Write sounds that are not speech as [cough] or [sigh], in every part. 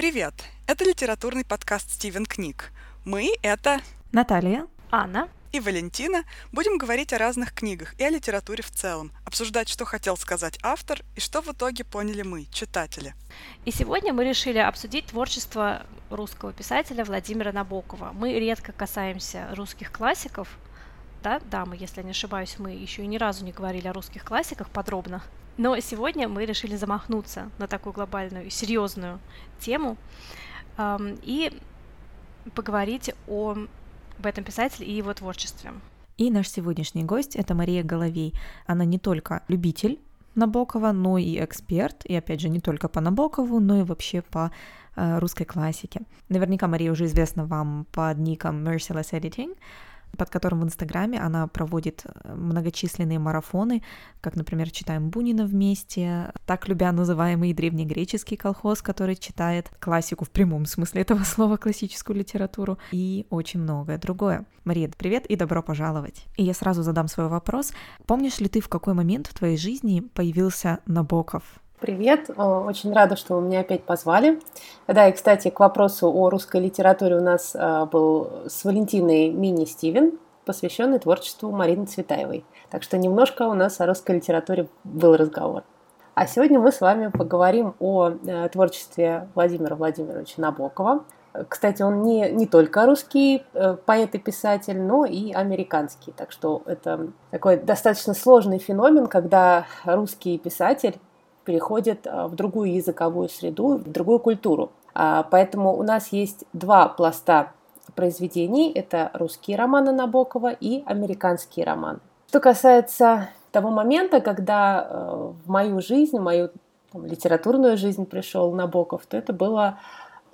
Привет! Это литературный подкаст «Стивен книг». Мы — это Наталья, Анна и Валентина. Будем говорить о разных книгах и о литературе в целом, обсуждать, что хотел сказать автор и что в итоге поняли мы, читатели. И сегодня мы решили обсудить творчество русского писателя Владимира Набокова. Мы редко касаемся русских классиков, да, да, мы, если не ошибаюсь, мы еще и ни разу не говорили о русских классиках подробно. Но сегодня мы решили замахнуться на такую глобальную и серьезную тему эм, и поговорить о об этом писателе и его творчестве. И наш сегодняшний гость — это Мария Головей. Она не только любитель Набокова, но и эксперт, и опять же не только по Набокову, но и вообще по э, русской классике. Наверняка Мария уже известна вам под ником Merciless Editing, под которым в Инстаграме она проводит э, многочисленные марафоны, как, например, читаем Бунина вместе, так любя называемый древнегреческий колхоз, который читает классику в прямом смысле этого [laughs] слова, классическую литературу, и очень многое другое. Мария, привет и добро пожаловать. И я сразу задам свой вопрос. Помнишь ли ты, в какой момент в твоей жизни появился Набоков? Привет, очень рада, что вы меня опять позвали. Да, и, кстати, к вопросу о русской литературе у нас а, был с Валентиной мини-Стивен, посвященный творчеству Марины Цветаевой. Так что немножко у нас о русской литературе был разговор. А сегодня мы с вами поговорим о э, творчестве Владимира Владимировича Набокова. Кстати, он не, не только русский э, поэт и писатель, но и американский. Так что это такой достаточно сложный феномен, когда русский писатель переходит а, в другую языковую среду, в другую культуру. А, поэтому у нас есть два пласта произведений. Это русские романы Набокова и американские романы. Что касается того момента, когда э, в мою жизнь, в мою там, литературную жизнь пришел Набоков, то это было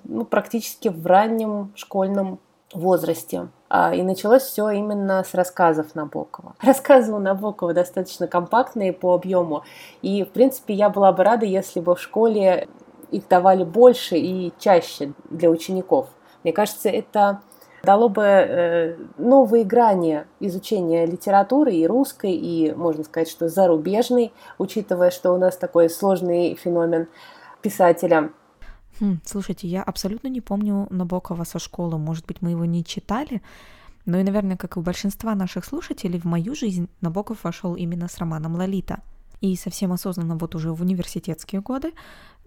ну, практически в раннем школьном возрасте. А, и началось все именно с рассказов Набокова. [laughs] Рассказы у Набокова достаточно компактные по объему. И, в принципе, я была бы рада, если бы в школе их давали больше и чаще для учеников. Мне кажется, это дало бы э, новые грани изучения литературы и русской, и, можно сказать, что зарубежной, учитывая, что у нас такой сложный феномен писателя – Хм, слушайте, я абсолютно не помню Набокова со школы. Может быть, мы его не читали. Но и, наверное, как и у большинства наших слушателей, в мою жизнь Набоков вошел именно с романом «Лолита». И совсем осознанно вот уже в университетские годы.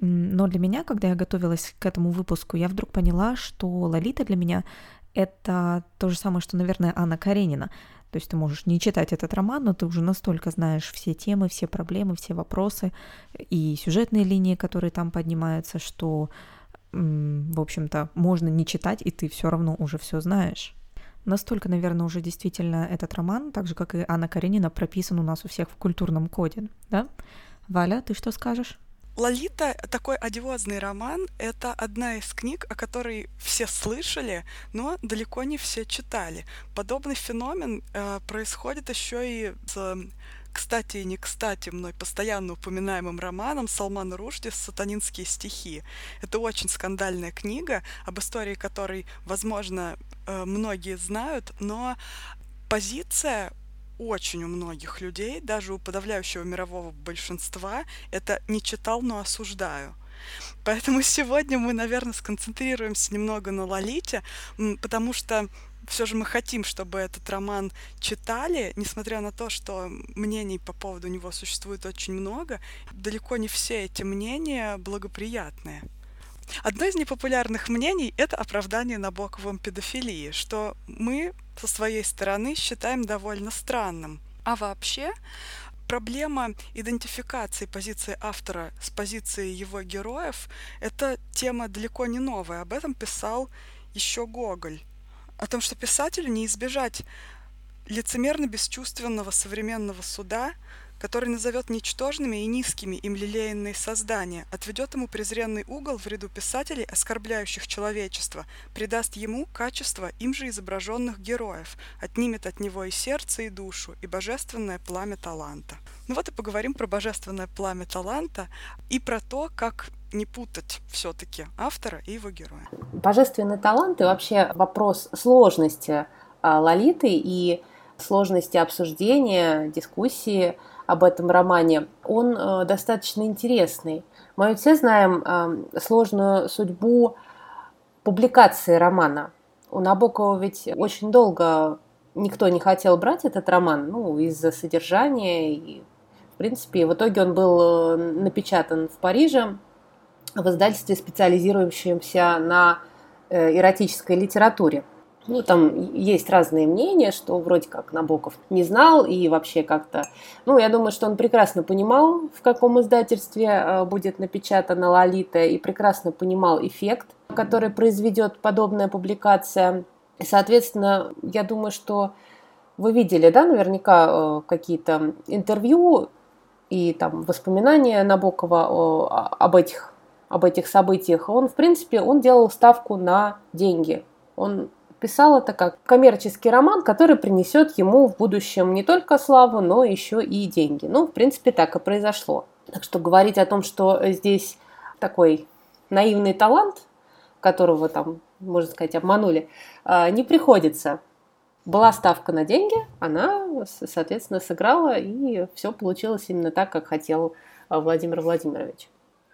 Но для меня, когда я готовилась к этому выпуску, я вдруг поняла, что «Лолита» для меня — это то же самое, что, наверное, Анна Каренина. То есть ты можешь не читать этот роман, но ты уже настолько знаешь все темы, все проблемы, все вопросы и сюжетные линии, которые там поднимаются, что, в общем-то, можно не читать, и ты все равно уже все знаешь. Настолько, наверное, уже действительно этот роман, так же, как и Анна Каренина, прописан у нас у всех в культурном коде, да? Валя, ты что скажешь? «Лолита» — такой одиозный роман. Это одна из книг, о которой все слышали, но далеко не все читали. Подобный феномен э, происходит еще и с кстати и не кстати мной постоянно упоминаемым романом Салмана Рушди «Сатанинские стихи». Это очень скандальная книга, об истории которой, возможно, э, многие знают, но позиция очень у многих людей, даже у подавляющего мирового большинства, это не читал, но осуждаю. Поэтому [laughs] сегодня мы, наверное, сконцентрируемся немного на Лолите, потому что все же мы хотим, чтобы этот роман читали, несмотря на то, что мнений по поводу него существует очень много, далеко не все эти мнения благоприятные. Одно из непопулярных мнений — это оправдание Набоковым педофилии, что мы со своей стороны считаем довольно странным. А вообще, проблема идентификации позиции автора с позицией его героев — это тема далеко не новая. Об этом писал еще Гоголь. О том, что писателю не избежать лицемерно-бесчувственного современного суда — который назовет ничтожными и низкими им лелеянные создания, отведет ему презренный угол в ряду писателей, оскорбляющих человечество, придаст ему качество им же изображенных героев, отнимет от него и сердце, и душу, и божественное пламя таланта. Ну вот и поговорим про божественное пламя таланта и про то, как не путать все-таки автора и его героя. Божественный талант и вообще вопрос сложности а, Лолиты и сложности обсуждения, дискуссии об этом романе, он э, достаточно интересный. Мы все знаем э, сложную судьбу публикации романа. У Набокова ведь очень долго никто не хотел брать этот роман, ну, из-за содержания. И, в принципе, в итоге он был э, напечатан в Париже в издательстве, специализирующемся на э, эротической литературе. Ну, там есть разные мнения, что вроде как Набоков не знал и вообще как-то... Ну, я думаю, что он прекрасно понимал, в каком издательстве э, будет напечатана «Лолита», и прекрасно понимал эффект, который произведет подобная публикация. И, соответственно, я думаю, что вы видели, да, наверняка э, какие-то интервью и там воспоминания Набокова об этих, об этих событиях. Он, в принципе, он делал ставку на деньги. Он писал это как коммерческий роман, который принесет ему в будущем не только славу, но еще и деньги. Ну, в принципе, так и произошло. Так что говорить о том, что здесь такой наивный талант, которого там, можно сказать, обманули, а, не приходится. Была ставка на деньги, она, соответственно, сыграла, и все получилось именно так, как хотел а, Владимир Владимирович.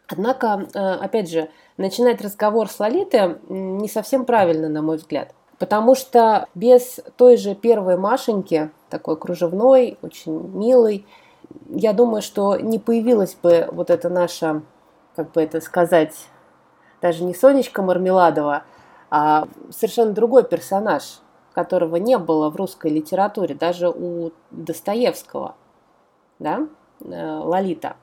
Однако, а, опять же, начинать разговор с Лолитой не совсем правильно, на мой взгляд. Потому что без той же первой Машеньки, такой кружевной, очень милой, я думаю, что не появилась бы вот эта наша, как бы это сказать, даже не Сонечка Мармеладова, а совершенно другой персонаж, которого не было в русской литературе, даже у Достоевского, да, э, Лолита.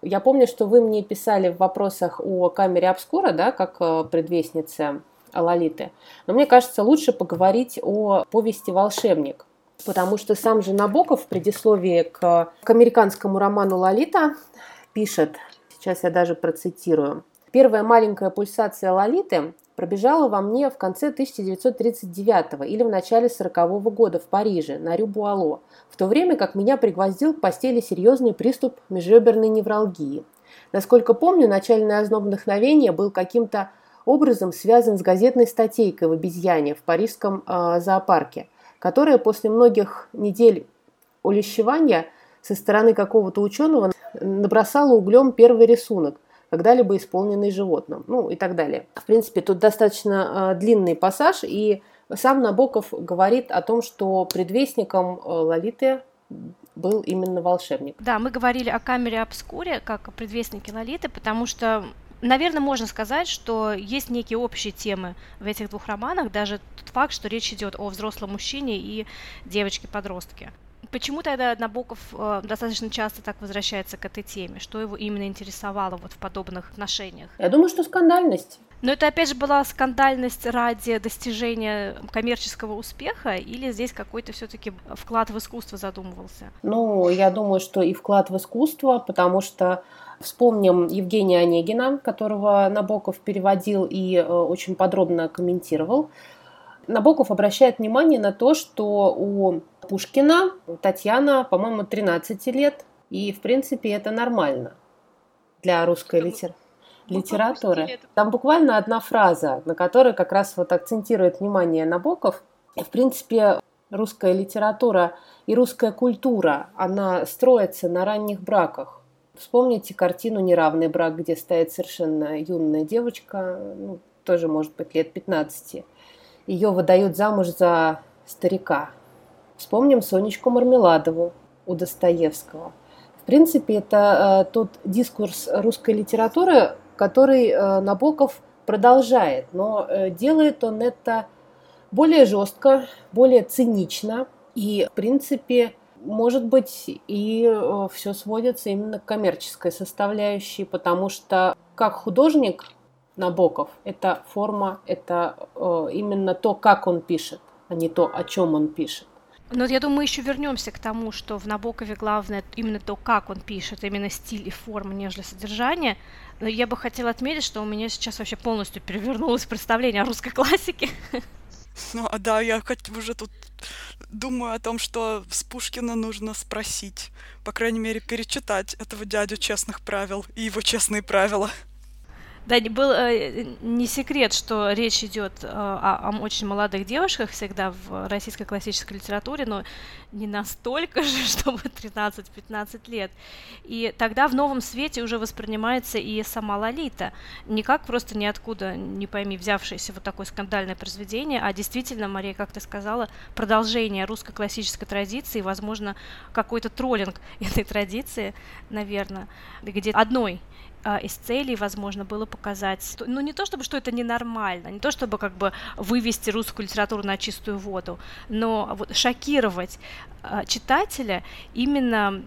Я помню, что вы мне писали в вопросах о камере обскура, да, как э, предвестнице Лолиты. Но мне кажется, лучше поговорить о повести «Волшебник», потому что сам же Набоков в предисловии к, к американскому роману «Лолита» пишет, сейчас я даже процитирую, «Первая маленькая пульсация Лолиты пробежала во мне в конце 1939 или в начале 40 -го года в Париже, на Рюбуало, в то время как меня пригвоздил к постели серьезный приступ межреберной невралгии. Насколько помню, начальный озноб вдохновения был каким-то образом связан с газетной статейкой в «Обезьяне» в парижском э, зоопарке, которая после многих недель улещевания со стороны какого-то ученого набросала углем первый рисунок, когда-либо исполненный животным, ну и так далее. В принципе, тут достаточно э, длинный пассаж, и сам Набоков говорит о том, что предвестником э, Лолиты был именно волшебник. Да, мы говорили о камере обскуре как о предвестнике Лолиты, потому что наверное, можно сказать, что есть некие общие темы в этих двух романах, даже тот факт, что речь идет о взрослом мужчине и девочке-подростке. Почему тогда Набоков э, достаточно часто так возвращается к этой теме? Что его именно интересовало вот в подобных отношениях? Я думаю, что скандальность. Но это опять же была скандальность ради достижения коммерческого успеха, или здесь какой-то все-таки вклад в искусство задумывался? Ну, я думаю, что и вклад в искусство, потому что Вспомним Евгения Онегина, которого Набоков переводил и э, очень подробно комментировал. Набоков обращает внимание на то, что у Пушкина Татьяна, по-моему, 13 лет, и, в принципе, это нормально для русской литер... литературы. Там буквально одна фраза, на которой как раз вот акцентирует внимание Набоков. В принципе, русская литература и русская культура, она строится на ранних браках. Вспомните картину «Неравный брак», где стоит совершенно юная девочка, ну, тоже, может быть, лет 15. Ее выдают замуж за старика. Вспомним Сонечку Мармеладову у Достоевского. В принципе, это э, тот дискурс русской литературы, который э, Набоков продолжает, но э, делает он это более жестко, более цинично и, в принципе, может быть, и э, все сводится именно к коммерческой составляющей, потому что как художник Набоков, это форма, это именно то, как он пишет, а не то, о чем он пишет. Но я думаю, мы еще вернемся к тому, что в Набокове главное именно то, как он пишет, именно стиль и форма, нежели содержание. Но я бы хотела отметить, что у меня сейчас вообще полностью перевернулось представление о русской классике. [laughs] Ну, а да, я хоть уже тут думаю о том, что с Пушкина нужно спросить, по крайней мере, перечитать этого дядю честных правил и его честные правила. Да, был э, не секрет, что речь идет э, о, о очень молодых девушках всегда в российской классической литературе, но не настолько же, [laughs] чтобы 13-15 лет. И тогда в новом свете уже воспринимается и сама Лолита. Не как просто ниоткуда, не пойми, взявшееся вот такое скандальное произведение, а действительно, Мария, как ты сказала, продолжение русской классической традиции, возможно, какой-то троллинг [laughs] этой традиции, наверное, где одной из целей, возможно, было показать, ну не то чтобы, что это ненормально, не то чтобы как бы вывести русскую литературу на чистую воду, но вот шокировать а, читателя именно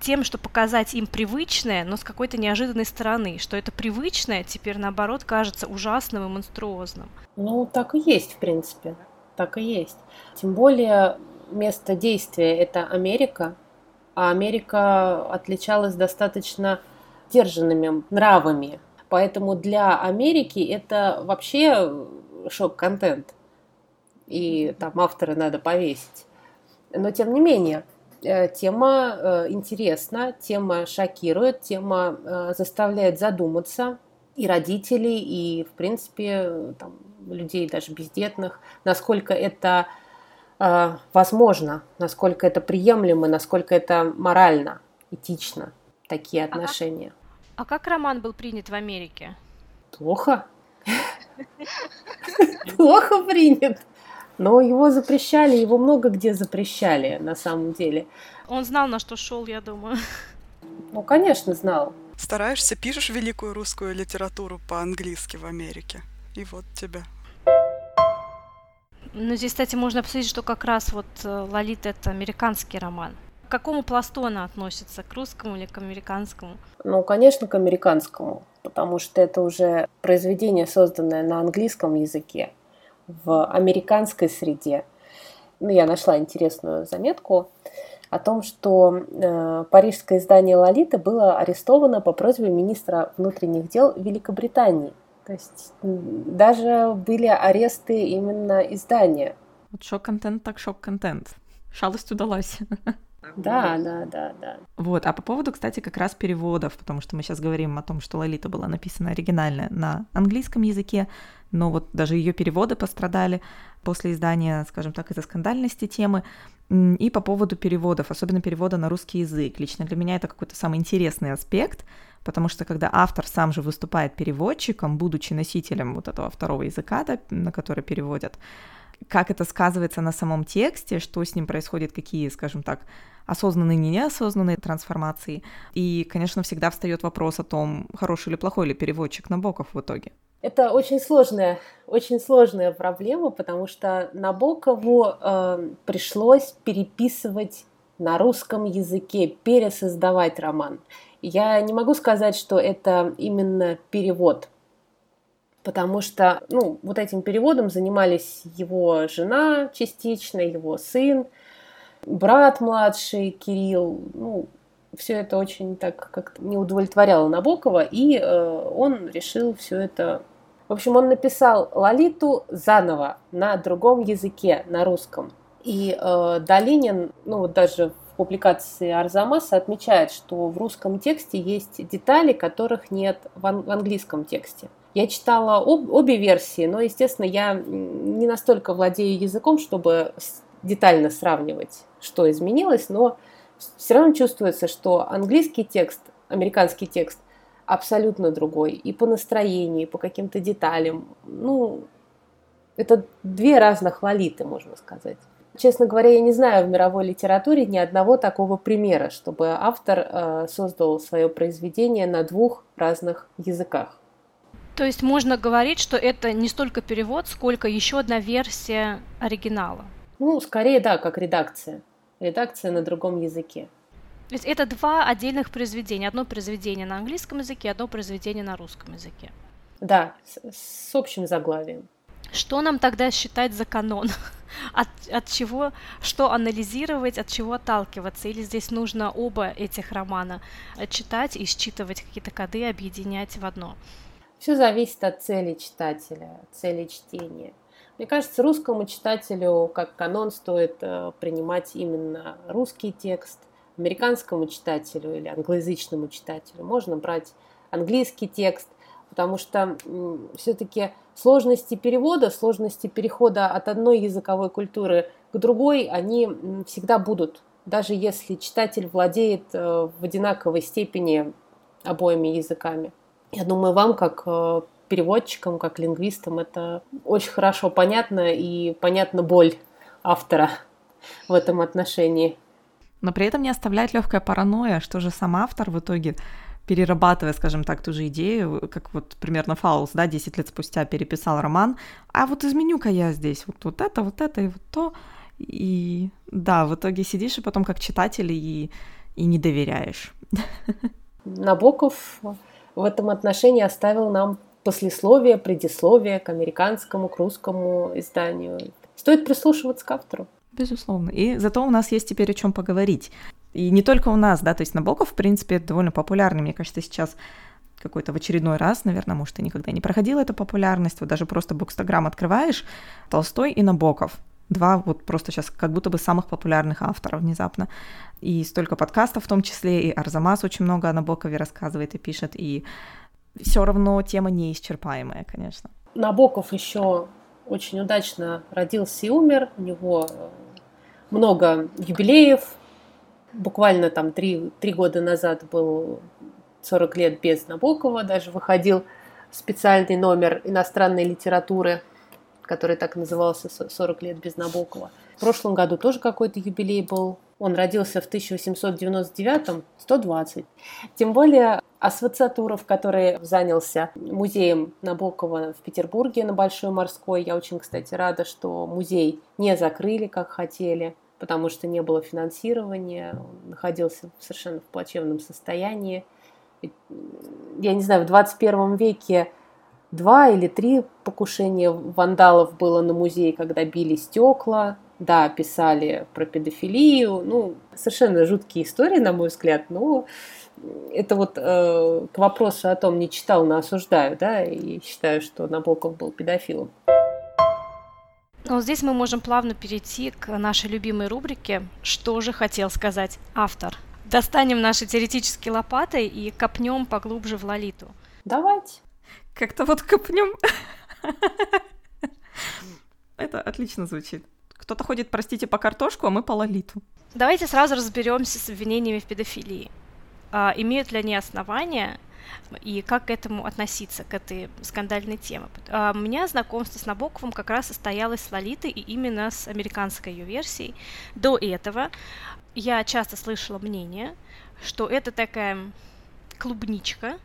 тем, что показать им привычное, но с какой-то неожиданной стороны, что это привычное теперь, наоборот, кажется ужасным и монструозным. Ну, так и есть, в принципе, так и есть. Тем более место действия – это Америка, а Америка отличалась достаточно сдержанными нравами. Поэтому для Америки это вообще шок-контент. И там авторы надо повесить. Но тем не менее, э, тема э, интересна, тема шокирует, тема э, заставляет задуматься и родителей, и, в принципе, там, людей даже бездетных, насколько это возможно, насколько это приемлемо, насколько это морально, этично, такие отношения. А как роман был принят в Америке? Плохо. Плохо принят. Но его запрещали, его много где запрещали, на самом деле. Он знал, на что шел, я думаю. Ну, конечно, знал. Стараешься, пишешь великую русскую литературу по-английски в Америке. И вот тебя. Ну, здесь, кстати, можно обсудить, что как раз вот э, Лолита – это американский роман. К какому пласту она относится? К русскому или к американскому? Ну, конечно, к американскому, потому что это уже произведение, созданное на английском языке, в американской среде. Ну, я нашла интересную заметку о том, что э, парижское издание «Лолита» было арестовано по просьбе министра внутренних дел Великобритании. То есть даже были аресты именно издания. Вот шок-контент так шок-контент. Шалость удалась. [laughs] Да, да, да, да. Вот, а по поводу, кстати, как раз переводов, потому что мы сейчас говорим о том, что Лолита была написана оригинально на английском языке, но вот даже ее переводы пострадали после издания, скажем так, из-за скандальности темы. И по поводу переводов, особенно перевода на русский язык. Лично для меня это какой-то самый интересный аспект, потому что когда автор сам же выступает переводчиком, будучи носителем вот этого второго языка, да, на который переводят, как это сказывается на самом тексте, что с ним происходит, какие, скажем так, осознанные, не неосознанные трансформации. И, конечно, всегда встает вопрос о том, хороший или плохой ли переводчик Набоков в итоге. Это очень сложная, очень сложная проблема, потому что Набокову э, пришлось переписывать на русском языке, пересоздавать роман. Я не могу сказать, что это именно перевод, потому что ну, вот этим переводом занимались его жена частично, его сын, брат младший Кирилл, ну, все это очень так как-то не удовлетворяло Набокова, и э, он решил все это... В общем, он написал Лолиту заново на другом языке, на русском. И э, Долинин, ну вот даже в публикации Арзамаса отмечает, что в русском тексте есть детали, которых нет в, ан- в английском тексте. Я читала об, обе версии, но, естественно, я не настолько владею языком, чтобы детально сравнивать, что изменилось, но все равно чувствуется, что английский текст, американский текст абсолютно другой. И по настроению, и по каким-то деталям. Ну, это две разных валиты, можно сказать. Честно говоря, я не знаю в мировой литературе ни одного такого примера, чтобы автор э, создал свое произведение на двух разных языках. То есть можно говорить, что это не столько перевод, сколько еще одна версия оригинала. Ну, скорее, да, как редакция. Редакция на другом языке. То есть это два отдельных произведения. Одно произведение на английском языке, одно произведение на русском языке. Да, с, с общим заглавием. Что нам тогда считать за канон? [laughs] От, от чего, что анализировать, от чего отталкиваться? Или здесь нужно оба этих романа читать и считывать какие-то коды, объединять в одно? Все зависит от цели читателя, цели чтения. Мне кажется, русскому читателю как канон стоит э, принимать именно русский текст. Американскому читателю или англоязычному читателю можно брать английский текст, потому что все-таки сложности перевода, сложности перехода от одной языковой культуры к другой, они всегда будут, даже если читатель владеет э, в одинаковой степени обоими языками. Я думаю, вам, как э, переводчикам, как лингвистам, это очень хорошо понятно и понятна боль автора в этом отношении. Но при этом не оставляет легкая паранойя, что же сам автор в итоге перерабатывая, скажем так, ту же идею, как вот примерно Фаулс, да, 10 лет спустя переписал роман, а вот изменю-ка я здесь вот, вот это, вот это и вот то, и да, в итоге сидишь и потом как читатель и, и не доверяешь. Набоков в этом отношении оставил нам послесловие, предисловие к американскому, к русскому изданию. Стоит прислушиваться к автору. Безусловно. И зато у нас есть теперь о чем поговорить. И не только у нас, да, то есть Набоков, в принципе, довольно популярный, мне кажется, сейчас какой-то в очередной раз, наверное, может, ты никогда не проходила эту популярность, вот даже просто Букстаграм открываешь, Толстой и Набоков. Два вот просто сейчас как будто бы самых популярных авторов внезапно. И столько подкастов в том числе, и Арзамас очень много о Набокове рассказывает и пишет, и все равно тема неисчерпаемая, конечно. Набоков еще очень удачно родился и умер. У него э, много юбилеев. Буквально там три, три года назад был 40 лет без Набокова. Даже выходил специальный номер иностранной литературы, который так назывался «40 лет без Набокова». В прошлом году тоже какой-то юбилей был. Он родился в 1899 120. Тем более Асвацатуров, который занялся музеем Набокова в Петербурге на Большой Морской. Я очень, кстати, рада, что музей не закрыли, как хотели, потому что не было финансирования, он находился совершенно в плачевном состоянии. Я не знаю, в 21 веке два или три покушения вандалов было на музей, когда били стекла, да, писали про педофилию, ну, совершенно жуткие истории, на мой взгляд, но это вот э, к вопросу о том, не читал, но осуждаю, да, и считаю, что Набоков был педофилом. Ну, здесь мы можем плавно перейти к нашей любимой рубрике «Что же хотел сказать автор?». Достанем наши теоретические лопаты и копнем поглубже в Лолиту. Давайте. Как-то вот копнем. Это отлично звучит. Кто-то ходит, простите, по картошку, а мы по Лолиту. Давайте сразу разберемся с обвинениями в педофилии имеют ли они основания и как к этому относиться, к этой скандальной теме. А, у меня знакомство с Набоковым как раз состоялось с Лолитой и именно с американской ее версией. До этого я часто слышала мнение, что это такая клубничка,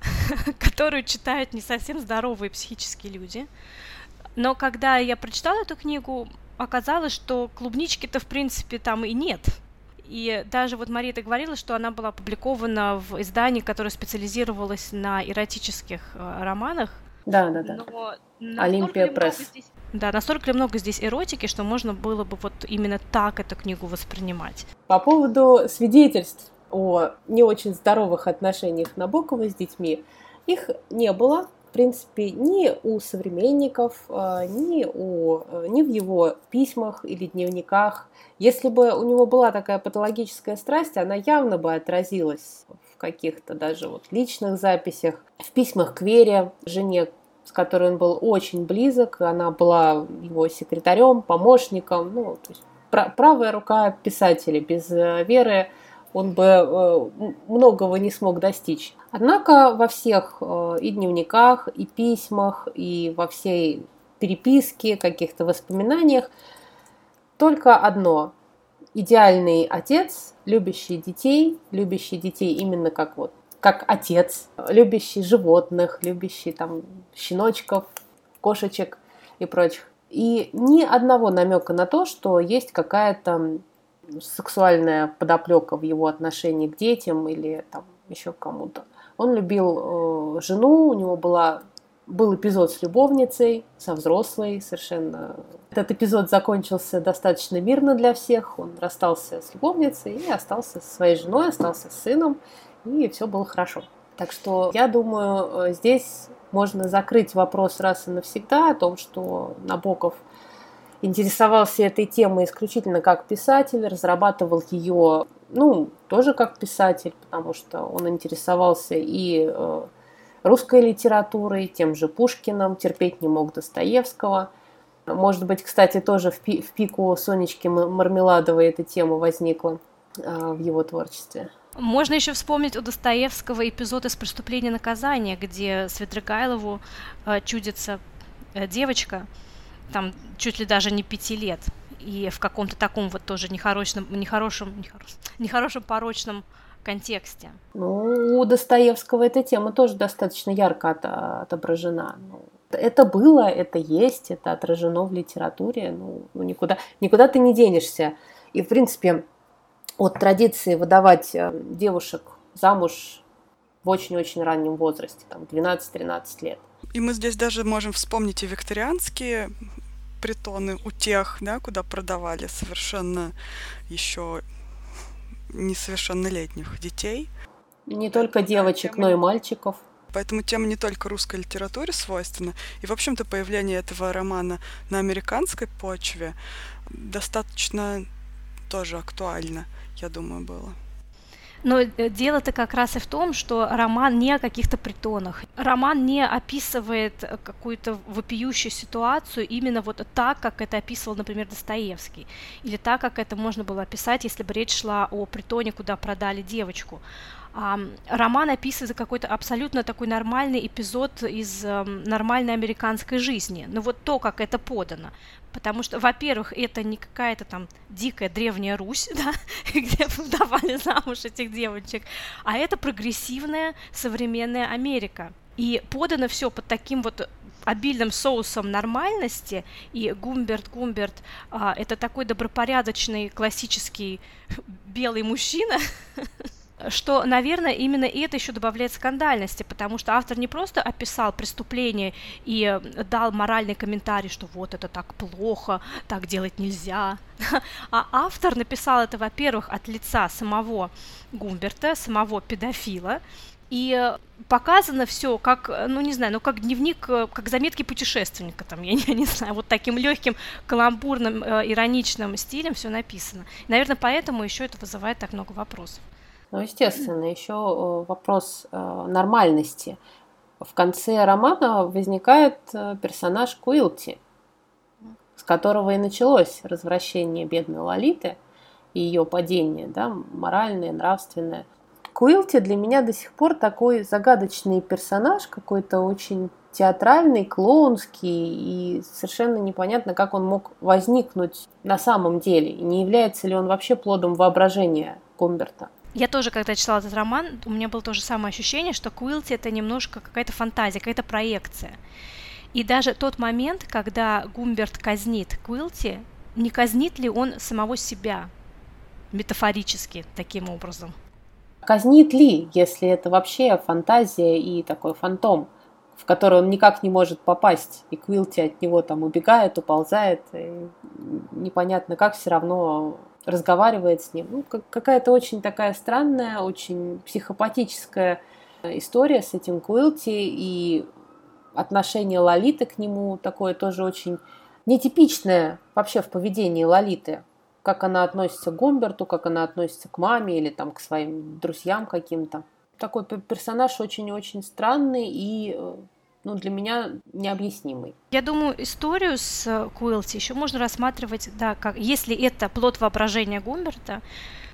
[laughs] которую читают не совсем здоровые психические люди. Но когда я прочитала эту книгу, оказалось, что клубнички-то в принципе там и нет. И даже вот Мария говорила, что она была опубликована в издании, которое специализировалось на эротических э, романах. Да, да, да. Олимпия пресс. Здесь, да, настолько ли много здесь эротики, что можно было бы вот именно так эту книгу воспринимать. По поводу свидетельств о не очень здоровых отношениях Набокова с детьми, их не было принципе, ни у современников, а, ни, у, э, ни в его письмах или дневниках. Если бы у него была такая патологическая страсть, она явно бы отразилась в каких-то даже вот личных записях, в письмах к Вере, жене, с которой он был очень близок. Она была его секретарем, помощником, ну, то есть правая рука писателя. Без э, Веры он бы э, многого не смог достичь. Однако во всех э, и дневниках, и письмах, и во всей переписке, каких-то воспоминаниях только одно. Идеальный отец, любящий детей, любящий детей именно как вот как отец, любящий животных, любящий там щеночков, кошечек и прочих. И ни одного намека на то, что есть какая-то сексуальная подоплека в его отношении к детям или там еще кому-то. Он любил э, жену, у него была, был эпизод с любовницей, со взрослой совершенно. Этот эпизод закончился достаточно мирно для всех. Он расстался с любовницей и остался со своей женой, остался с сыном, и все было хорошо. Так что я думаю, э, здесь можно закрыть вопрос раз и навсегда о том, что Набоков – интересовался этой темой исключительно как писатель, разрабатывал ее, ну, тоже как писатель, потому что он интересовался и э, русской литературой, тем же Пушкиным, терпеть не мог Достоевского. Может быть, кстати, тоже в, пи- в пику Сонечки Мармеладовой эта тема возникла э, в его творчестве. Можно еще вспомнить у Достоевского эпизод из «Преступления и наказания», где Светригайлову э, чудится э, девочка, там чуть ли даже не пяти лет, и в каком-то таком вот тоже нехорошем, нехорошем, нехорошем, нехорошем порочном контексте. Ну, у Достоевского эта тема тоже достаточно ярко от, отображена. Ну, это было, это есть, это отражено в литературе. Ну, ну, никуда, никуда ты не денешься. И, в принципе, от традиции выдавать э, девушек замуж в очень-очень раннем возрасте, там 12-13 лет. И мы здесь даже можем вспомнить и викторианские притоны у тех, да, куда продавали совершенно еще несовершеннолетних детей. Не только девочек, но и мальчиков. Поэтому тема не только русской литературе свойственна. И, в общем-то, появление этого романа на американской почве достаточно тоже актуально, я думаю, было. Но э, дело-то как раз и в том, что роман не о каких-то притонах. Роман не описывает э, какую-то вопиющую ситуацию именно вот так, как это описывал, например, Достоевский. Или так, как это можно было описать, если бы речь шла о притоне, куда продали девочку. Роман описывает какой-то абсолютно такой нормальный эпизод из э, нормальной американской жизни. Но вот то, как это подано. Потому что, во-первых, это не какая-то там дикая древняя Русь, [laughs] да, [laughs] где давали замуж этих девочек, а это прогрессивная современная Америка. И подано все под таким вот обильным соусом нормальности, и Гумберт Гумберт а, это такой добропорядочный классический [laughs] белый мужчина, что, наверное, именно это еще добавляет скандальности, потому что автор не просто описал преступление и дал моральный комментарий, что вот это так плохо, так делать нельзя, [laughs] а автор написал это, во-первых, от лица самого Гумберта, самого педофила, и показано все как, ну не знаю, ну как дневник, как заметки путешественника, там, [laughs] я не, не знаю, вот таким легким, каламбурным, э, ироничным стилем все написано. И, наверное, поэтому еще это вызывает так много вопросов. Ну, естественно, еще э, вопрос э, нормальности. В конце романа возникает э, персонаж Куилти, с которого и началось развращение бедной Лолиты и ее падение, да, моральное, нравственное. Куилти для меня до сих пор такой загадочный персонаж, какой-то очень театральный, клоунский, и совершенно непонятно, как он мог возникнуть на самом деле, и не является ли он вообще плодом воображения Гумберта. Я тоже, когда читала этот роман, у меня было то же самое ощущение, что Куилти это немножко какая-то фантазия, какая-то проекция. И даже тот момент, когда Гумберт казнит Куилти, не казнит ли он самого себя метафорически таким образом? Казнит ли, если это вообще фантазия и такой фантом, в который он никак не может попасть, и Куилти от него там убегает, уползает, и непонятно как, все равно разговаривает с ним. Ну, какая-то очень такая странная, очень психопатическая история с этим Куилти и отношение Лолиты к нему такое тоже очень нетипичное вообще в поведении Лолиты. Как она относится к Гумберту, как она относится к маме или там к своим друзьям каким-то. Такой персонаж очень-очень странный и э, ну, для меня необъяснимый. Я думаю, историю с э, Куилти еще можно рассматривать, да, как если это плод воображения Гумберта,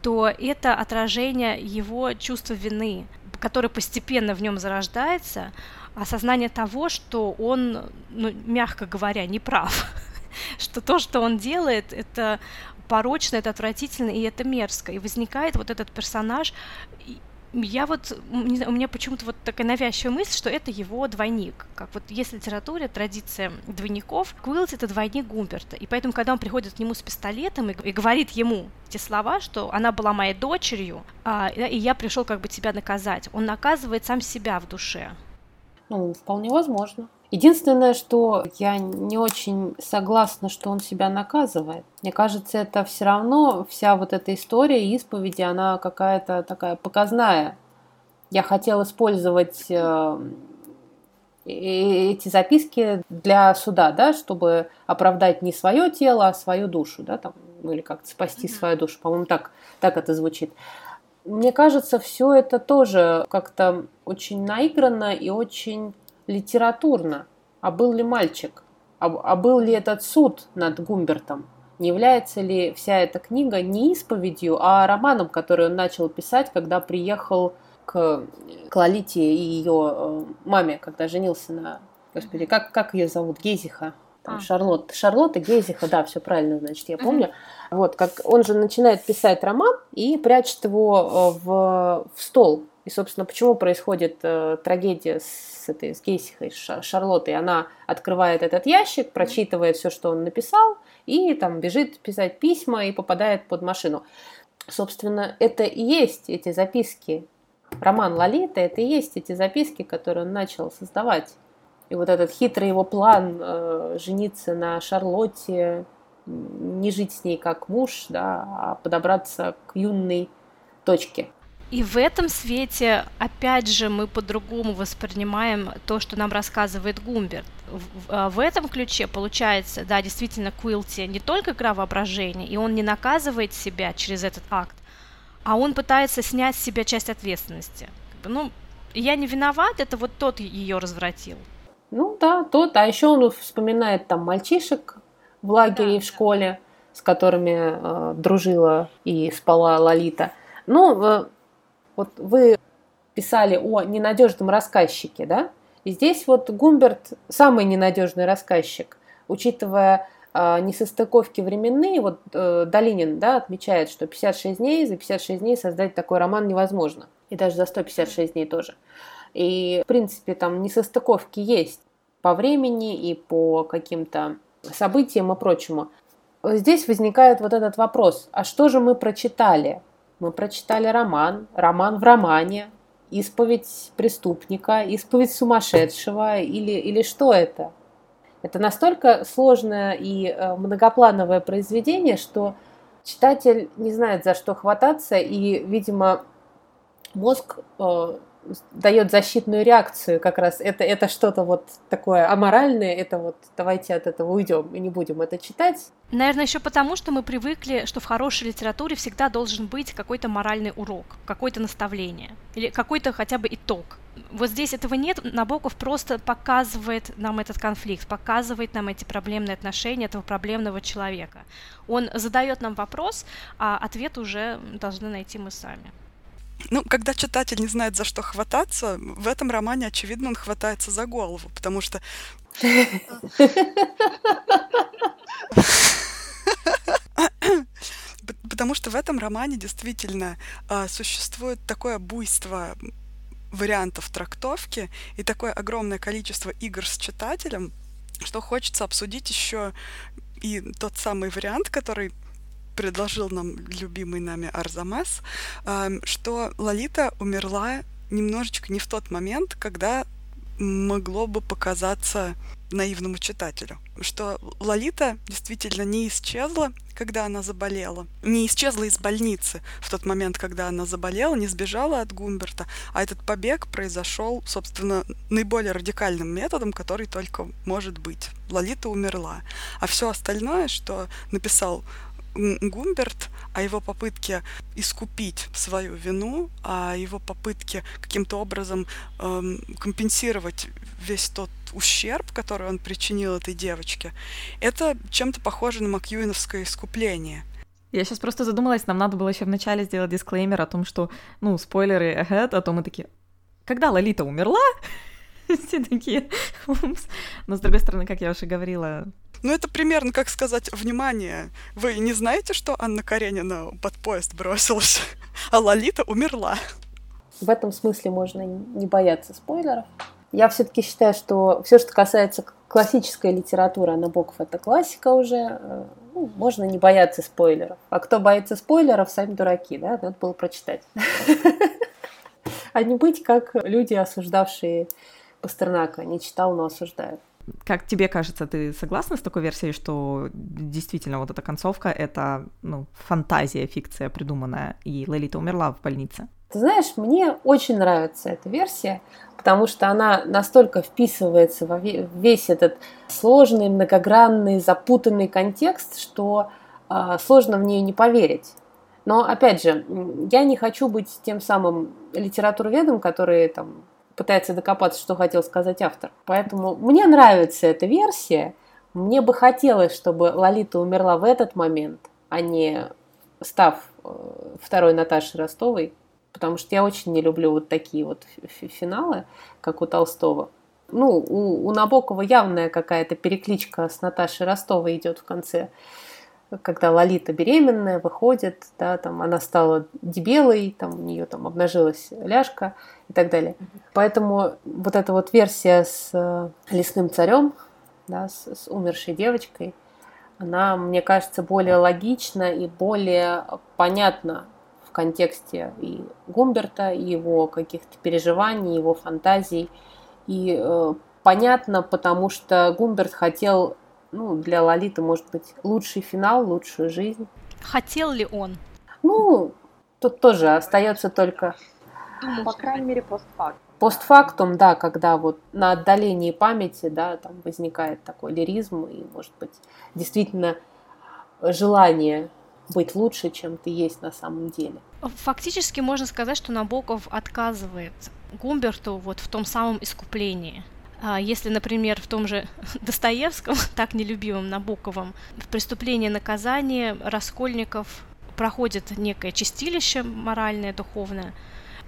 то это отражение его чувства вины, которое постепенно в нем зарождается, осознание того, что он, ну, мягко говоря, не прав, [laughs] что то, что он делает, это порочно, это отвратительно и это мерзко. И возникает вот этот персонаж, я вот, у меня почему-то вот такая навязчивая мысль, что это его двойник. Как вот есть в литературе традиция двойников, Куиллс это двойник Гумберта. И поэтому, когда он приходит к нему с пистолетом и, и говорит ему те слова, что она была моей дочерью, а, и я пришел как бы тебя наказать, он наказывает сам себя в душе. Ну, вполне возможно. Единственное, что я не очень согласна, что он себя наказывает. Мне кажется, это все равно вся вот эта история исповеди, она какая-то такая показная. Я хотела использовать э, эти записки для суда, да, чтобы оправдать не свое тело, а свою душу, да, там, ну или как-то спасти свою душу, по-моему, так, так это звучит. мне кажется, все это тоже как-то очень наигранно и очень литературно. А был ли мальчик? А, а был ли этот суд над Гумбертом? Не является ли вся эта книга не исповедью, а романом, который он начал писать, когда приехал к, к Лолите и ее э, маме, когда женился на... Господи, как, как ее зовут? Гезиха. Там, а. Шарлотта. Шарлотта Гезиха, да, все правильно, значит, я помню. Mm-hmm. Вот, как он же начинает писать роман и прячет его э, в, в стол. И, собственно, почему происходит э, трагедия с этой с Гейсихой, с Шарлоттой? Она открывает этот ящик, прочитывает все, что он написал, и там бежит писать письма и попадает под машину. Собственно, это и есть эти записки. Роман Лолита – это и есть эти записки, которые он начал создавать. И вот этот хитрый его план э, жениться на Шарлотте, не жить с ней как муж, да, а подобраться к юной точке. И в этом свете, опять же, мы по-другому воспринимаем то, что нам рассказывает Гумберт. В, а, в этом ключе получается, да, действительно, Куилти не только игра воображения, и он не наказывает себя через этот акт, а он пытается снять с себя часть ответственности. Ну, я не виноват, это вот тот ее развратил. Ну да, тот. А еще он вспоминает там мальчишек в лагере и в школе, с которыми э, дружила и спала Лолита. Ну, э, вот вы писали о ненадежном рассказчике, да? И здесь вот Гумберт самый ненадежный рассказчик, учитывая э, несостыковки временные. Вот э, Долинин да, отмечает, что 56 дней, за 56 дней создать такой роман невозможно. И даже за 156 дней тоже. И, в принципе, там несостыковки есть по времени и по каким-то событиям и прочему. Здесь возникает вот этот вопрос, а что же мы прочитали? Мы прочитали роман, роман в романе, исповедь преступника, исповедь сумасшедшего или, или что это? Это настолько сложное и э, многоплановое произведение, что читатель не знает, за что хвататься, и, видимо, мозг э, дает защитную реакцию как раз. Это, это что-то вот такое аморальное, это вот давайте от этого уйдем и не будем это читать. Наверное, еще потому, что мы привыкли, что в хорошей литературе всегда должен быть какой-то моральный урок, какое-то наставление или какой-то хотя бы итог. Вот здесь этого нет, Набоков просто показывает нам этот конфликт, показывает нам эти проблемные отношения этого проблемного человека. Он задает нам вопрос, а ответ уже должны найти мы сами. Ну, когда читатель не знает, за что хвататься, в этом романе, очевидно, он хватается за голову, потому что... Потому что в этом романе действительно а, существует такое буйство вариантов трактовки и такое огромное количество игр с читателем, что хочется обсудить еще и тот самый вариант, который предложил нам любимый нами Арзамас, что Лолита умерла немножечко не в тот момент, когда могло бы показаться наивному читателю, что Лолита действительно не исчезла, когда она заболела, не исчезла из больницы в тот момент, когда она заболела, не сбежала от Гумберта, а этот побег произошел, собственно, наиболее радикальным методом, который только может быть. Лолита умерла. А все остальное, что написал Гумберт, о его попытке искупить свою вину, о его попытке каким-то образом эм, компенсировать весь тот ущерб, который он причинил этой девочке, это чем-то похоже на Макьюиновское искупление. Я сейчас просто задумалась, нам надо было еще вначале сделать дисклеймер о том, что, ну, спойлеры ahead, а то мы такие, когда Лолита умерла, все такие, Но, с другой стороны, как я уже говорила, ну, это примерно как сказать, внимание, вы не знаете, что Анна Каренина под поезд бросилась, а Лолита умерла? В этом смысле можно не бояться спойлеров. Я все-таки считаю, что все, что касается классической литературы, Набоков это классика уже, э, ну, можно не бояться спойлеров. А кто боится спойлеров, сами дураки, да, надо было прочитать. [laughs] А не быть как люди, осуждавшие Пастернака. Не читал, но осуждают. Как тебе кажется, ты согласна с такой версией, что действительно вот эта концовка — это ну, фантазия, фикция придуманная, и Лолита умерла в больнице? Ты знаешь, мне очень нравится эта версия, потому что она настолько вписывается во весь этот сложный, многогранный, запутанный контекст, что э, сложно в нее не поверить. Но, опять же, я не хочу быть тем самым литературоведом, который там пытается докопаться, что хотел сказать автор. Поэтому мне нравится эта версия. Мне бы хотелось, чтобы Лолита умерла в этот момент, а не став э, второй Наташей Ростовой, потому что я очень не люблю вот такие вот финалы, как у Толстого. Ну, у, у Набокова явная какая-то перекличка с Наташей Ростовой идет в конце когда Лолита беременная выходит, да, там она стала дебелой, там у нее там обнажилась ляжка и так далее. Поэтому вот эта вот версия с э, лесным царем, да, с, с умершей девочкой, она, мне кажется, более логична и более понятна в контексте и Гумберта, и его каких-то переживаний, его фантазий. И э, понятно, потому что Гумберт хотел ну, для Лолиты, может быть, лучший финал, лучшую жизнь. Хотел ли он? Ну, тут тоже остается только... По крайней мере, постфактум. Постфактум, да, когда вот на отдалении памяти, да, там возникает такой лиризм и, может быть, действительно желание быть лучше, чем ты есть на самом деле. Фактически можно сказать, что Набоков отказывает Гумберту вот в том самом искуплении. А если, например, в том же [laughs] Достоевском, [laughs] так нелюбимом Набоковом, в «Преступлении и наказании» Раскольников проходит некое чистилище моральное, духовное,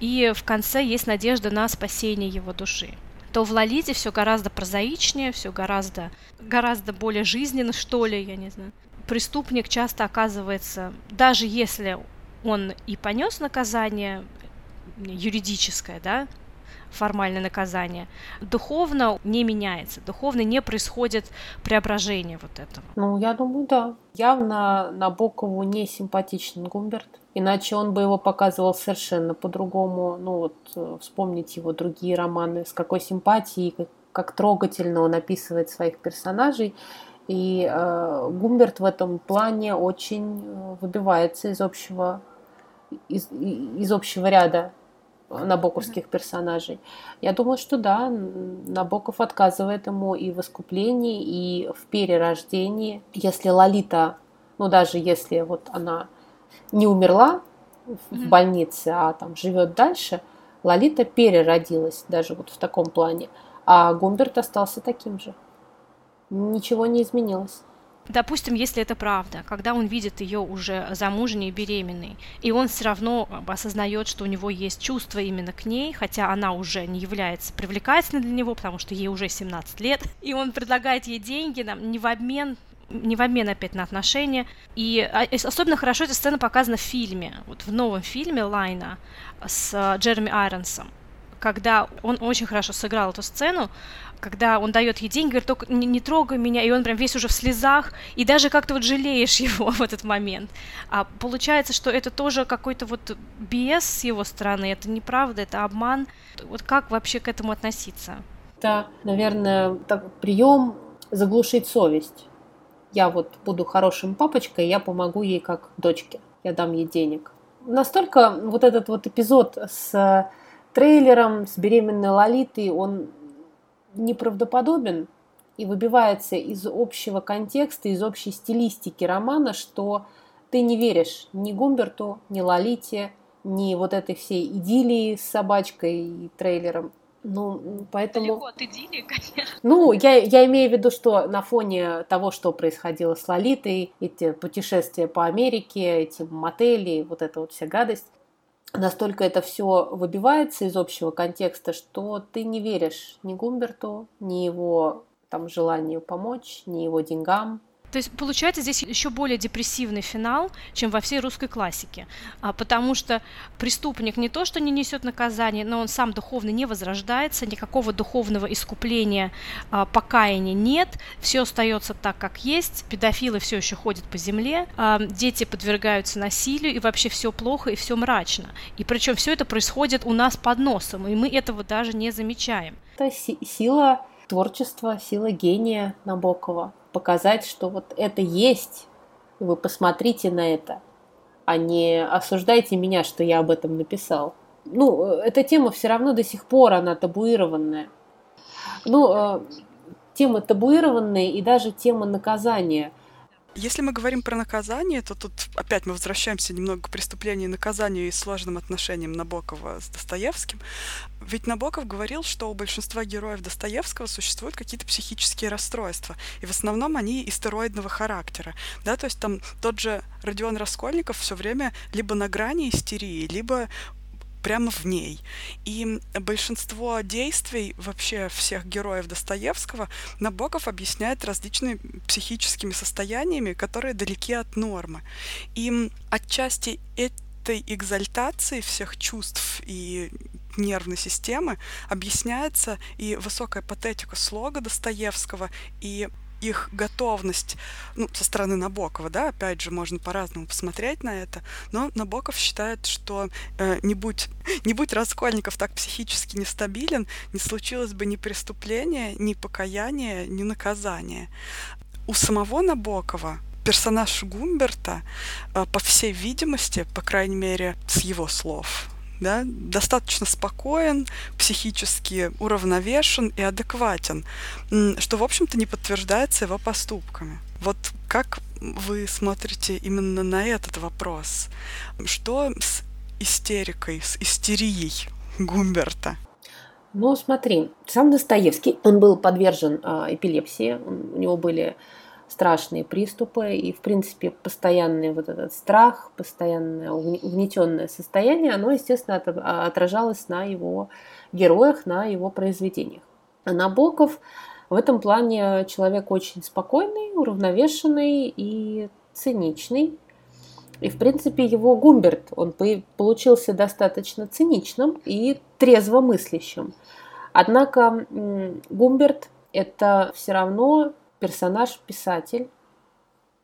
и в конце есть надежда на спасение его души то в Лолите все гораздо прозаичнее, все гораздо, гораздо более жизненно, что ли, я не знаю. Преступник часто оказывается, даже если он и понес наказание юридическое, да, формальное наказание, духовно не меняется, духовно не происходит преображение вот этого. Ну, я думаю, да. Явно Набокову не симпатичен Гумберт, иначе он бы его показывал совершенно по-другому. Ну вот э, вспомнить его другие романы, с какой симпатией, как, как трогательно он описывает своих персонажей. И э, Гумберт в этом плане очень э, выбивается из общего из, из общего ряда набоковских персонажей. Я думаю, что да, Набоков отказывает ему и в искуплении, и в перерождении. Если Лолита, ну даже если вот она не умерла в больнице, а там живет дальше, Лолита переродилась даже вот в таком плане, а Гумберт остался таким же. Ничего не изменилось. Допустим, если это правда, когда он видит ее уже замужней и беременной, и он все равно осознает, что у него есть чувство именно к ней, хотя она уже не является привлекательной для него, потому что ей уже 17 лет, [laughs] и он предлагает ей деньги нам, не в обмен не в обмен опять на отношения. И а, особенно хорошо эта сцена показана в фильме, вот в новом фильме Лайна с э, Джереми Айронсом, когда он очень хорошо сыграл эту сцену, когда он дает ей деньги, говорит, только не, не трогай меня, и он прям весь уже в слезах, и даже как-то вот жалеешь [laughs] его в этот момент. А получается, что это тоже какой-то вот BS с его стороны, это неправда, это обман. Вот как вообще к этому относиться? Это, наверное, так, прием заглушить совесть. Я вот буду хорошим папочкой, я помогу ей как дочке, я дам ей денег. Настолько вот этот вот эпизод с трейлером, с беременной Лолитой, он неправдоподобен и выбивается из общего контекста, из общей стилистики романа, что ты не веришь ни Гумберту, ни Лолите, ни вот этой всей идиллии с собачкой и трейлером. Ну, поэтому... Далеко от идиллии, [laughs] конечно. Ну, я, я имею в виду, что на фоне того, что происходило с Лолитой, эти путешествия по Америке, эти мотели, вот эта вот вся гадость, настолько это все выбивается из общего контекста, что ты не веришь ни Гумберту, ни его там желанию помочь, ни его деньгам, то есть получается здесь еще более депрессивный финал, чем во всей русской классике, а, потому что преступник не то, что не несет наказание, но он сам духовно не возрождается, никакого духовного искупления, а, покаяния нет, все остается так, как есть, педофилы все еще ходят по земле, а, дети подвергаются насилию, и вообще все плохо и все мрачно. И причем все это происходит у нас под носом, и мы этого даже не замечаем. Это сила творчества, сила гения Набокова показать, что вот это есть, вы посмотрите на это, а не осуждайте меня, что я об этом написал. Ну, эта тема все равно до сих пор, она табуированная. Ну, э, тема табуированная и даже тема наказания. Если мы говорим про наказание, то тут опять мы возвращаемся немного к преступлению и наказанию и сложным отношениям Набокова с Достоевским. Ведь Набоков говорил, что у большинства героев Достоевского существуют какие-то психические расстройства, и в основном они истероидного характера. Да, то есть там тот же Родион Раскольников все время либо на грани истерии, либо прямо в ней. И большинство действий вообще всех героев Достоевского Набоков объясняет различными психическими состояниями, которые далеки от нормы. И отчасти этой экзальтации всех чувств и нервной системы объясняется и высокая патетика слога Достоевского, и их готовность, ну, со стороны Набокова, да, опять же, можно по-разному посмотреть на это, но Набоков считает, что э, не, будь, [laughs] не будь Раскольников так психически нестабилен, не случилось бы ни преступления, ни покаяния, ни наказания. У самого Набокова персонаж Гумберта, э, по всей видимости, по крайней мере, с его слов, да, достаточно спокоен, психически уравновешен и адекватен, что, в общем-то, не подтверждается его поступками. Вот как вы смотрите именно на этот вопрос? Что с истерикой, с истерией Гумберта? Ну, смотри, сам Достоевский, он был подвержен а, эпилепсии, у него были страшные приступы, и, в принципе, постоянный вот этот страх, постоянное угнетенное состояние, оно, естественно, отражалось на его героях, на его произведениях. А Набоков в этом плане человек очень спокойный, уравновешенный и циничный. И, в принципе, его Гумберт, он получился достаточно циничным и трезвомыслящим. Однако Гумберт – это все равно персонаж-писатель,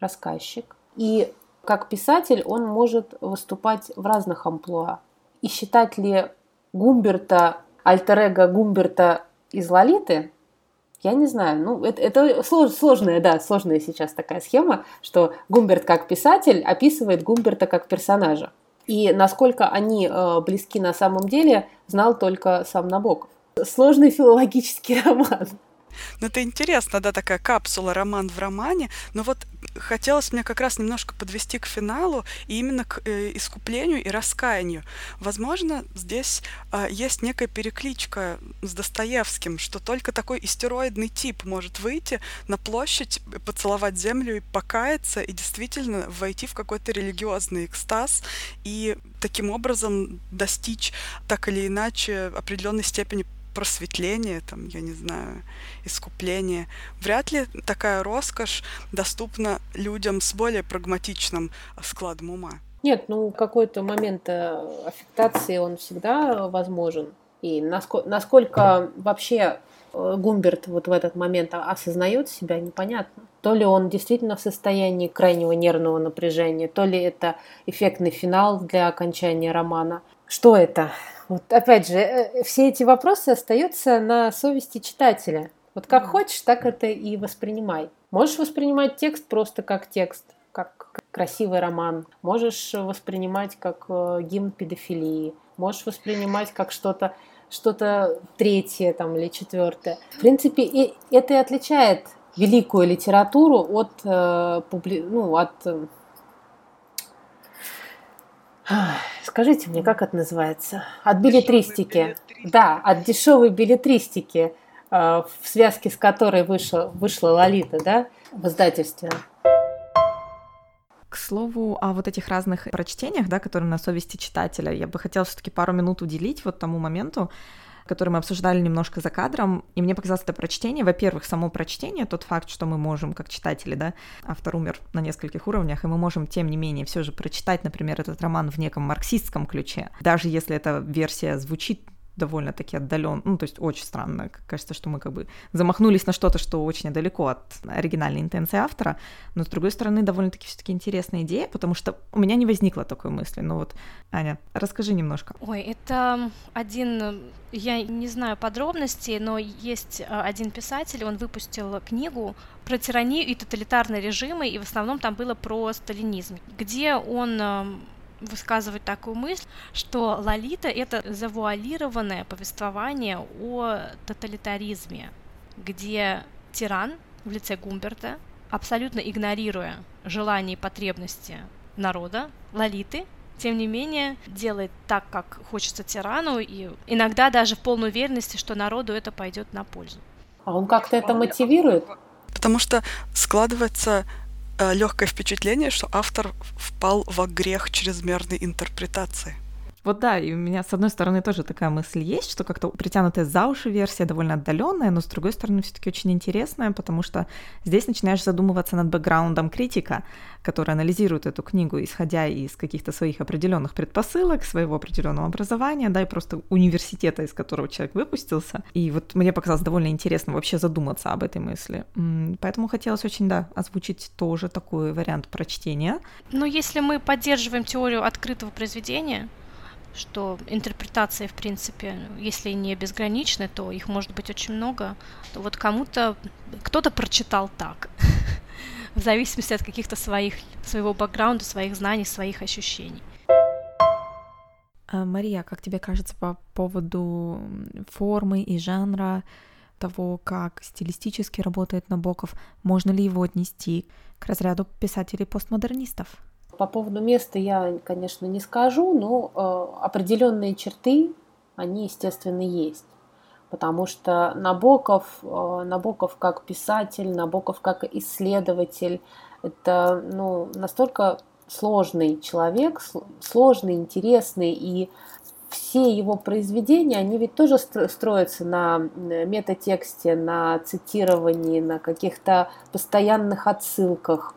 рассказчик. И как писатель он может выступать в разных амплуа. И считать ли Гумберта, альтер Гумберта из Лолиты, я не знаю. Ну, это, это слож, сложная, да, сложная сейчас такая схема, что Гумберт как писатель описывает Гумберта как персонажа. И насколько они э, близки на самом деле, знал только сам Набоков. Сложный филологический [laughs] роман. Ну, это интересно, да, такая капсула, роман в романе. Но вот хотелось мне как раз немножко подвести к финалу и именно к э, искуплению и раскаянию. Возможно, здесь э, есть некая перекличка с Достоевским, что только такой истероидный тип может выйти на площадь, поцеловать землю и покаяться, и действительно войти в какой-то религиозный экстаз и таким образом достичь так или иначе определенной степени просветление, там, я не знаю, искупление. Вряд ли такая роскошь доступна людям с более прагматичным складом ума. Нет, ну какой-то момент э, аффектации он всегда возможен. И насколько, насколько вообще э, Гумберт вот в этот момент осознает себя, непонятно. То ли он действительно в состоянии крайнего нервного напряжения, то ли это эффектный финал для окончания романа. Что это? Вот опять же, э, все эти вопросы остаются на совести читателя. Вот как хочешь, так это и воспринимай. Можешь воспринимать текст просто как текст, как красивый роман. Можешь воспринимать как э, гимн педофилии. Можешь воспринимать как что-то что-то третье там, или четвертое. В принципе, и это и отличает великую литературу от, э, публи... ну, от э, Скажите мне, как это называется? От билетристики. Да, от дешевой билетристики, э, в связке с которой вышла, вышла Лолита, да, в издательстве. К слову, о вот этих разных прочтениях, да, которые на совести читателя, я бы хотела все-таки пару минут уделить вот тому моменту, который мы обсуждали немножко за кадром, и мне показалось это прочтение, во-первых, само прочтение, тот факт, что мы можем, как читатели, да, автор умер на нескольких уровнях, и мы можем, тем не менее, все же прочитать, например, этот роман в неком марксистском ключе, даже если эта версия звучит довольно-таки отдален, ну, то есть очень странно. Кажется, что мы как бы замахнулись на что-то, что очень далеко от оригинальной интенции автора, но, с другой стороны, довольно-таки все таки интересная идея, потому что у меня не возникло такой мысли. Ну вот, Аня, расскажи немножко. Ой, это один, я не знаю подробностей, но есть а, один писатель, он выпустил книгу про тиранию и тоталитарные режимы, и в основном там было про сталинизм, где он высказывать такую мысль, что Лолита — это завуалированное повествование о тоталитаризме, где тиран в лице Гумберта, абсолютно игнорируя желания и потребности народа, Лолиты, тем не менее делает так, как хочется тирану, и иногда даже в полной уверенности, что народу это пойдет на пользу. А он как-то это мотивирует? Потому что складывается легкое впечатление, что автор впал во грех чрезмерной интерпретации. Вот да, и у меня с одной стороны тоже такая мысль есть, что как-то притянутая за уши версия довольно отдаленная, но с другой стороны все-таки очень интересная, потому что здесь начинаешь задумываться над бэкграундом критика, который анализирует эту книгу, исходя из каких-то своих определенных предпосылок, своего определенного образования, да, и просто университета, из которого человек выпустился. И вот мне показалось довольно интересно вообще задуматься об этой мысли. Поэтому хотелось очень, да, озвучить тоже такой вариант прочтения. Но если мы поддерживаем теорию открытого произведения, что интерпретации, в принципе, если не безграничны, то их может быть очень много, то вот кому-то, кто-то прочитал так, [laughs] в зависимости от каких-то своих, своего бэкграунда, своих знаний, своих ощущений. А, Мария, как тебе кажется по поводу формы и жанра того, как стилистически работает Набоков, можно ли его отнести к разряду писателей-постмодернистов? По поводу места я, конечно, не скажу, но э, определенные черты, они, естественно, есть. Потому что Набоков, э, Набоков как писатель, Набоков как исследователь, это ну, настолько сложный человек, сложный, интересный, и все его произведения, они ведь тоже строятся на метатексте, на цитировании, на каких-то постоянных отсылках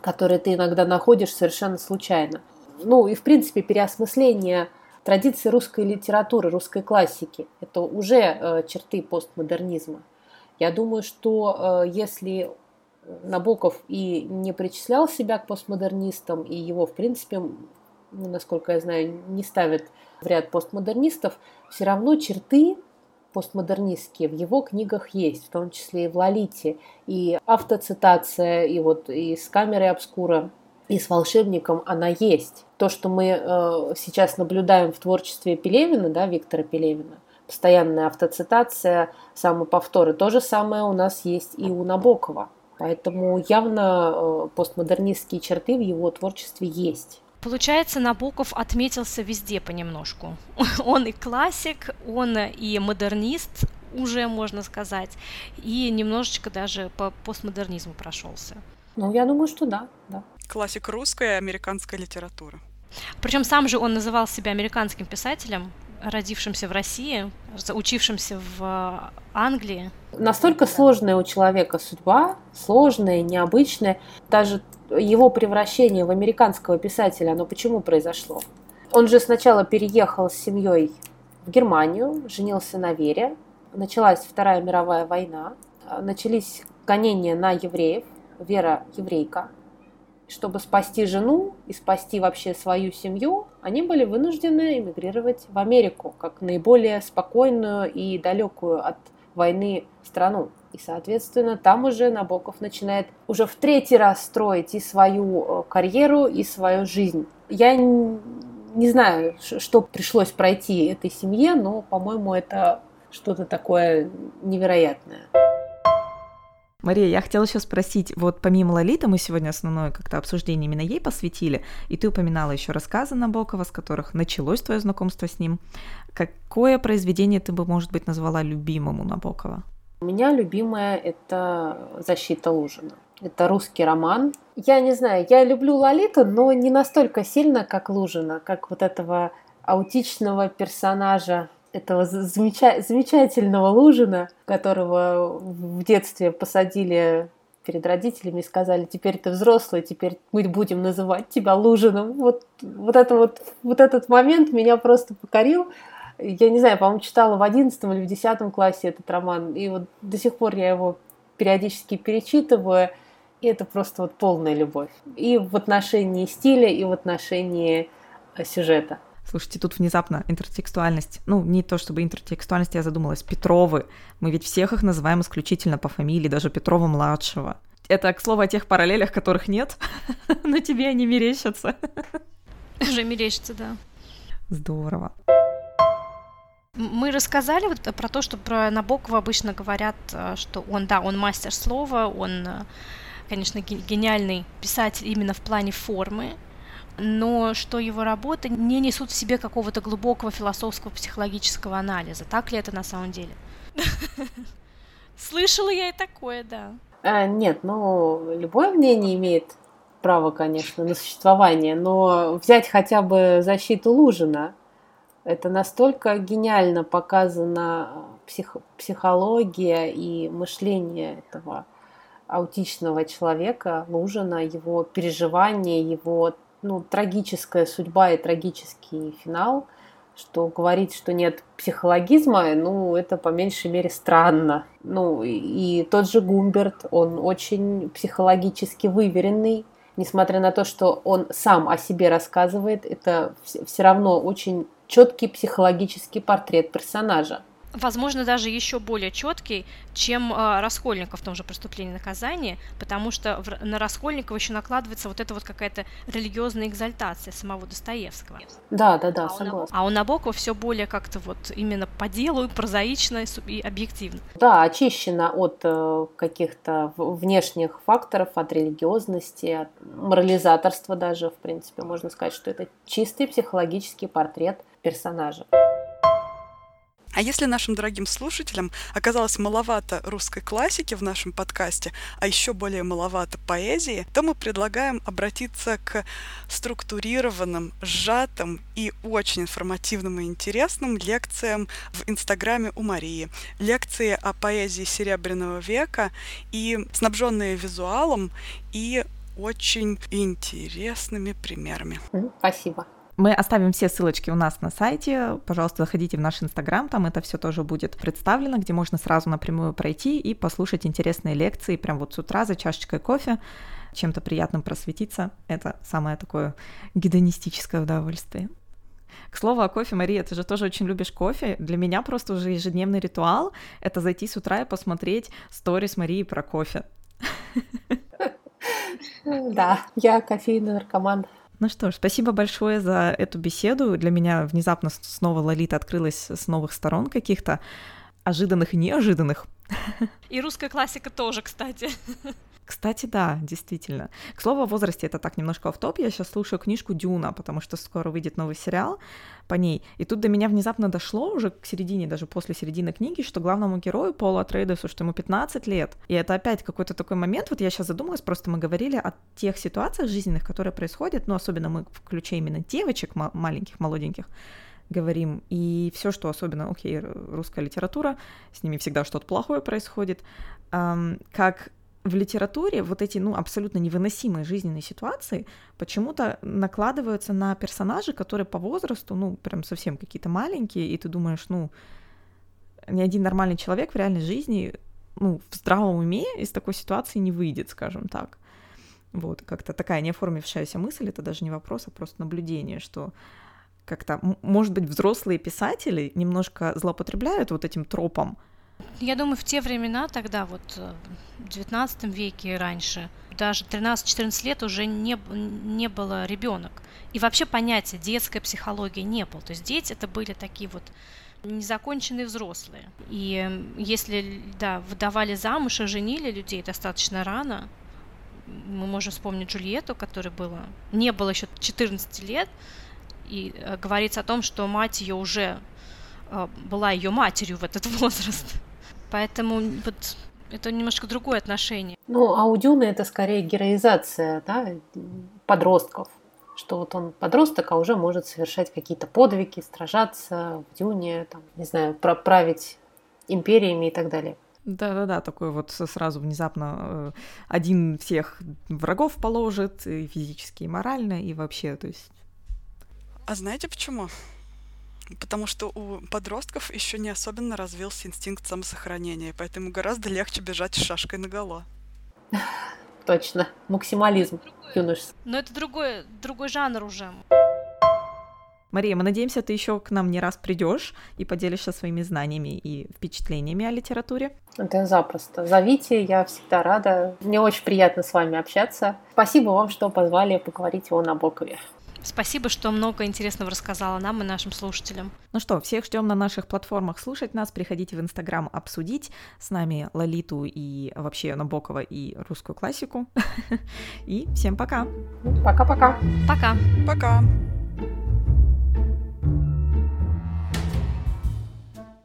которые ты иногда находишь совершенно случайно. Ну и, в принципе, переосмысление традиции русской литературы, русской классики – это уже э, черты постмодернизма. Я думаю, что э, если Набоков и не причислял себя к постмодернистам, и его, в принципе, насколько я знаю, не ставят в ряд постмодернистов, все равно черты постмодернистские в его книгах есть, в том числе и в «Лолите», и автоцитация, и вот и с камерой обскура, и с волшебником она есть. То, что мы э, сейчас наблюдаем в творчестве Пелевина, да, Виктора Пелевина, постоянная автоцитация, самоповторы, то же самое у нас есть и у Набокова. Поэтому явно э, постмодернистские черты в его творчестве есть. Получается, Набоков отметился везде понемножку. [laughs] Он и классик, он и модернист, уже можно сказать, и немножечко даже по постмодернизму прошелся. Ну, я думаю, что да, да. Классик русской и американской литературы. Причем сам же он называл себя американским писателем, родившимся в России, учившимся в Англии. Настолько сложная у человека судьба, сложная, необычная. Даже его превращение в американского писателя, оно почему произошло? Он же сначала переехал с семьей в Германию, женился на Вере, началась Вторая мировая война, начались гонения на евреев, Вера еврейка. Чтобы спасти жену и спасти вообще свою семью, они были вынуждены эмигрировать в Америку, как наиболее спокойную и далекую от войны страну. И, соответственно, там уже Набоков начинает уже в третий раз строить и свою э, карьеру, и свою жизнь. Я не знаю, что пришлось пройти этой семье, но, по-моему, это что-то такое невероятное. Мария, я хотела еще спросить, вот помимо Лолиты мы сегодня основное как-то обсуждение именно ей посвятили, и ты упоминала еще рассказы Набокова, с которых началось твое знакомство с ним. Какое произведение ты бы, может быть, назвала любимым у Набокова? У меня любимое – это «Защита Лужина». Это русский роман. Я не знаю, я люблю Лолиту, но не настолько сильно, как Лужина, как вот этого аутичного персонажа, этого замеча- замечательного Лужина, которого в детстве посадили перед родителями и сказали, теперь ты взрослый, теперь мы будем называть тебя Лужиным. Вот, вот, это вот, вот этот момент меня просто покорил я не знаю, по-моему, читала в одиннадцатом или в десятом классе этот роман, и вот до сих пор я его периодически перечитываю, и это просто вот полная любовь. И в отношении стиля, и в отношении э, сюжета. Слушайте, тут внезапно интертекстуальность. Ну, не то чтобы интертекстуальность, я задумалась. Петровы. Мы ведь всех их называем исключительно по фамилии, даже Петрова-младшего. Это, к слову, о тех параллелях, которых нет, [laughs] но тебе они мерещатся. Уже мерещатся, да. Здорово. Мы рассказали вот про то, что про Набокова обычно говорят, э, что он, да, он мастер слова, он конечно, гениальный писатель именно в плане формы, но что его работы не несут в себе какого-то глубокого философского психологического анализа. Так ли это на самом деле? [laughs] Слышала я и такое, да. А, нет, ну, любое мнение имеет право, конечно, на существование, но взять хотя бы защиту Лужина, это настолько гениально показана псих, психология и мышление этого аутичного человека, Лужина, его переживания, его ну, трагическая судьба и трагический финал, что говорить, что нет психологизма, ну, это по меньшей мере странно. Ну, и, тот же Гумберт, он очень психологически выверенный, несмотря на то, что он сам о себе рассказывает, это все равно очень четкий психологический портрет персонажа возможно, даже еще более четкий, чем э, Раскольников в том же преступлении и наказании, потому что в, на Раскольникова еще накладывается вот эта вот какая-то религиозная экзальтация самого Достоевского. Да, да, да, а согласна. А у Набокова все более как-то вот именно по делу, прозаично и объективно. Да, очищено от э, каких-то внешних факторов, от религиозности, от морализаторства даже, в принципе, можно сказать, что это чистый психологический портрет персонажа. А если нашим дорогим слушателям оказалось маловато русской классики в нашем подкасте, а еще более маловато поэзии, то мы предлагаем обратиться к структурированным, сжатым и очень информативным и интересным лекциям в Инстаграме у Марии. Лекции о поэзии Серебряного века и снабженные визуалом и очень интересными примерами. Спасибо. Мы оставим все ссылочки у нас на сайте. Пожалуйста, заходите в наш инстаграм, там это все тоже будет представлено, где можно сразу напрямую пройти и послушать интересные лекции прям вот с утра за чашечкой кофе, чем-то приятным просветиться. Это самое такое гедонистическое удовольствие. К слову о кофе, Мария, ты же тоже очень любишь кофе. Для меня просто уже ежедневный ритуал — это зайти с утра и посмотреть сторис Марии про кофе. [laughs] Да, я кофейный наркоман. Ну что ж, спасибо большое за эту беседу. Для меня внезапно снова Лолита открылась с новых сторон каких-то, ожиданных и неожиданных. И русская классика тоже, кстати. [laughs] Кстати, да, действительно. К слову о возрасте, это так немножко в топ. Я сейчас слушаю книжку Дюна, потому что скоро выйдет новый сериал по ней. И тут до меня внезапно дошло уже к середине, даже после середины книги, что главному герою Полу Атрейдесу, что ему 15 лет. И это опять какой-то такой момент, вот я сейчас задумалась, просто мы говорили о тех ситуациях жизненных, которые происходят, ну, особенно мы в ключе именно девочек маленьких, молоденьких, говорим, и все, что особенно, окей, русская литература, с ними всегда что-то плохое происходит, эм, как в литературе вот эти, ну, абсолютно невыносимые жизненные ситуации почему-то накладываются на персонажей, которые по возрасту, ну, прям совсем какие-то маленькие, и ты думаешь, ну, ни один нормальный человек в реальной жизни, ну, в здравом уме из такой ситуации не выйдет, скажем так. Вот, как-то такая неоформившаяся мысль, это даже не вопрос, а просто наблюдение, что как-то, может быть, взрослые писатели немножко злоупотребляют вот этим тропом, я думаю, в те времена, тогда вот э, в 19 веке и раньше, даже 13-14 лет уже не, не было ребенок. И вообще понятия детская психология не было. То есть дети это были такие вот незаконченные взрослые. И если, да, выдавали замуж и женили людей достаточно рано, мы можем вспомнить Джульетту, которой было, не было еще 14 лет, и э, говорится о том, что мать ее уже э, была ее матерью в этот [laughs] возраст. Поэтому вот это немножко другое отношение. Ну, а у Дюны это скорее героизация да, подростков. Что вот он подросток, а уже может совершать какие-то подвиги, сражаться в Дюне, там, не знаю, править империями и так далее. Да-да-да, такой вот сразу внезапно э, один всех врагов положит, и физически, и морально, и вообще, то есть... А знаете почему? Потому что у подростков еще не особенно развился инстинкт самосохранения, поэтому гораздо легче бежать с шашкой наголо. [laughs] Точно, максимализм юношеский. Но это другой, другой жанр уже. Мария, мы надеемся, ты еще к нам не раз придешь и поделишься своими знаниями и впечатлениями о литературе. Это запросто. Зовите, я всегда рада. Мне очень приятно с вами общаться. Спасибо вам, что позвали поговорить о Набокове. Спасибо, что много интересного рассказала нам и нашим слушателям. Ну что, всех ждем на наших платформах слушать нас. Приходите в Инстаграм обсудить с нами Лолиту и вообще Набокова и русскую классику. [laughs] И всем пока. Пока-пока. Пока. Пока.